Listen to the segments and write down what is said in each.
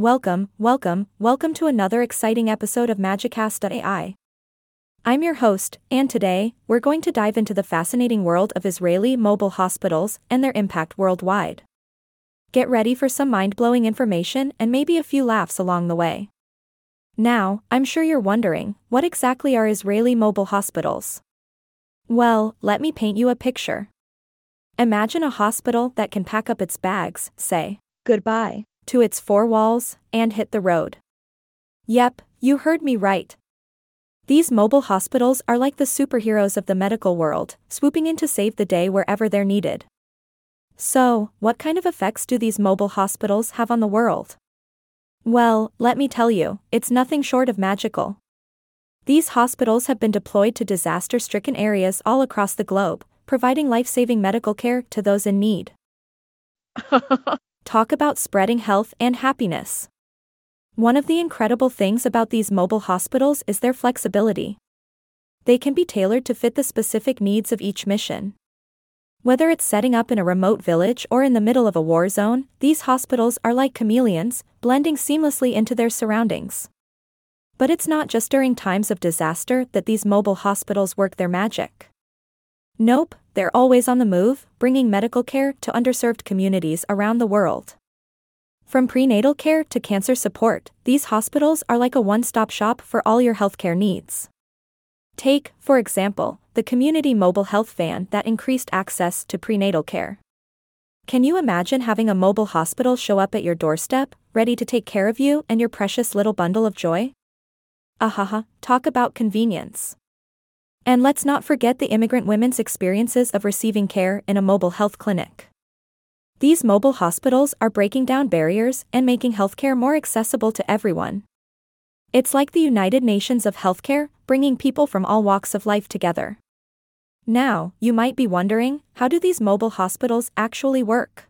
Welcome, welcome, welcome to another exciting episode of Magicast.ai. I'm your host, and today, we're going to dive into the fascinating world of Israeli mobile hospitals and their impact worldwide. Get ready for some mind blowing information and maybe a few laughs along the way. Now, I'm sure you're wondering what exactly are Israeli mobile hospitals? Well, let me paint you a picture. Imagine a hospital that can pack up its bags, say, goodbye to its four walls, and hit the road. Yep, you heard me right. These mobile hospitals are like the superheroes of the medical world, swooping in to save the day wherever they're needed. So, what kind of effects do these mobile hospitals have on the world? Well, let me tell you, it's nothing short of magical. These hospitals have been deployed to disaster stricken areas all across the globe, providing life saving medical care to those in need. Talk about spreading health and happiness. One of the incredible things about these mobile hospitals is their flexibility. They can be tailored to fit the specific needs of each mission. Whether it's setting up in a remote village or in the middle of a war zone, these hospitals are like chameleons, blending seamlessly into their surroundings. But it's not just during times of disaster that these mobile hospitals work their magic. Nope, they're always on the move, bringing medical care to underserved communities around the world. From prenatal care to cancer support, these hospitals are like a one stop shop for all your healthcare needs. Take, for example, the community mobile health van that increased access to prenatal care. Can you imagine having a mobile hospital show up at your doorstep, ready to take care of you and your precious little bundle of joy? Ahaha, talk about convenience. And let's not forget the immigrant women's experiences of receiving care in a mobile health clinic. These mobile hospitals are breaking down barriers and making healthcare more accessible to everyone. It's like the United Nations of Healthcare, bringing people from all walks of life together. Now, you might be wondering how do these mobile hospitals actually work?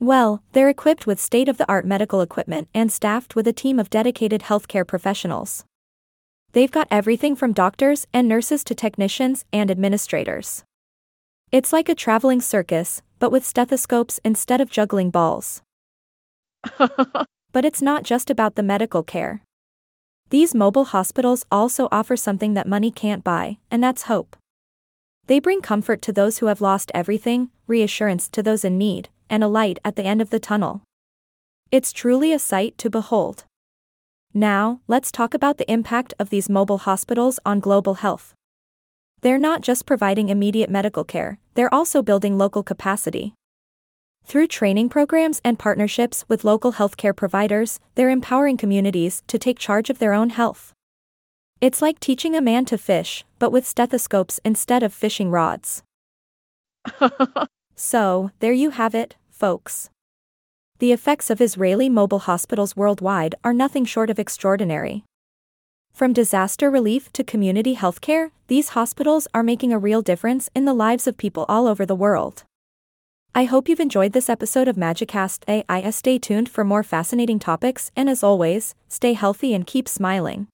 Well, they're equipped with state of the art medical equipment and staffed with a team of dedicated healthcare professionals. They've got everything from doctors and nurses to technicians and administrators. It's like a traveling circus, but with stethoscopes instead of juggling balls. but it's not just about the medical care. These mobile hospitals also offer something that money can't buy, and that's hope. They bring comfort to those who have lost everything, reassurance to those in need, and a light at the end of the tunnel. It's truly a sight to behold. Now, let's talk about the impact of these mobile hospitals on global health. They're not just providing immediate medical care, they're also building local capacity. Through training programs and partnerships with local healthcare providers, they're empowering communities to take charge of their own health. It's like teaching a man to fish, but with stethoscopes instead of fishing rods. so, there you have it, folks. The effects of Israeli mobile hospitals worldwide are nothing short of extraordinary. From disaster relief to community healthcare, these hospitals are making a real difference in the lives of people all over the world. I hope you've enjoyed this episode of Magicast AI. Stay tuned for more fascinating topics, and as always, stay healthy and keep smiling.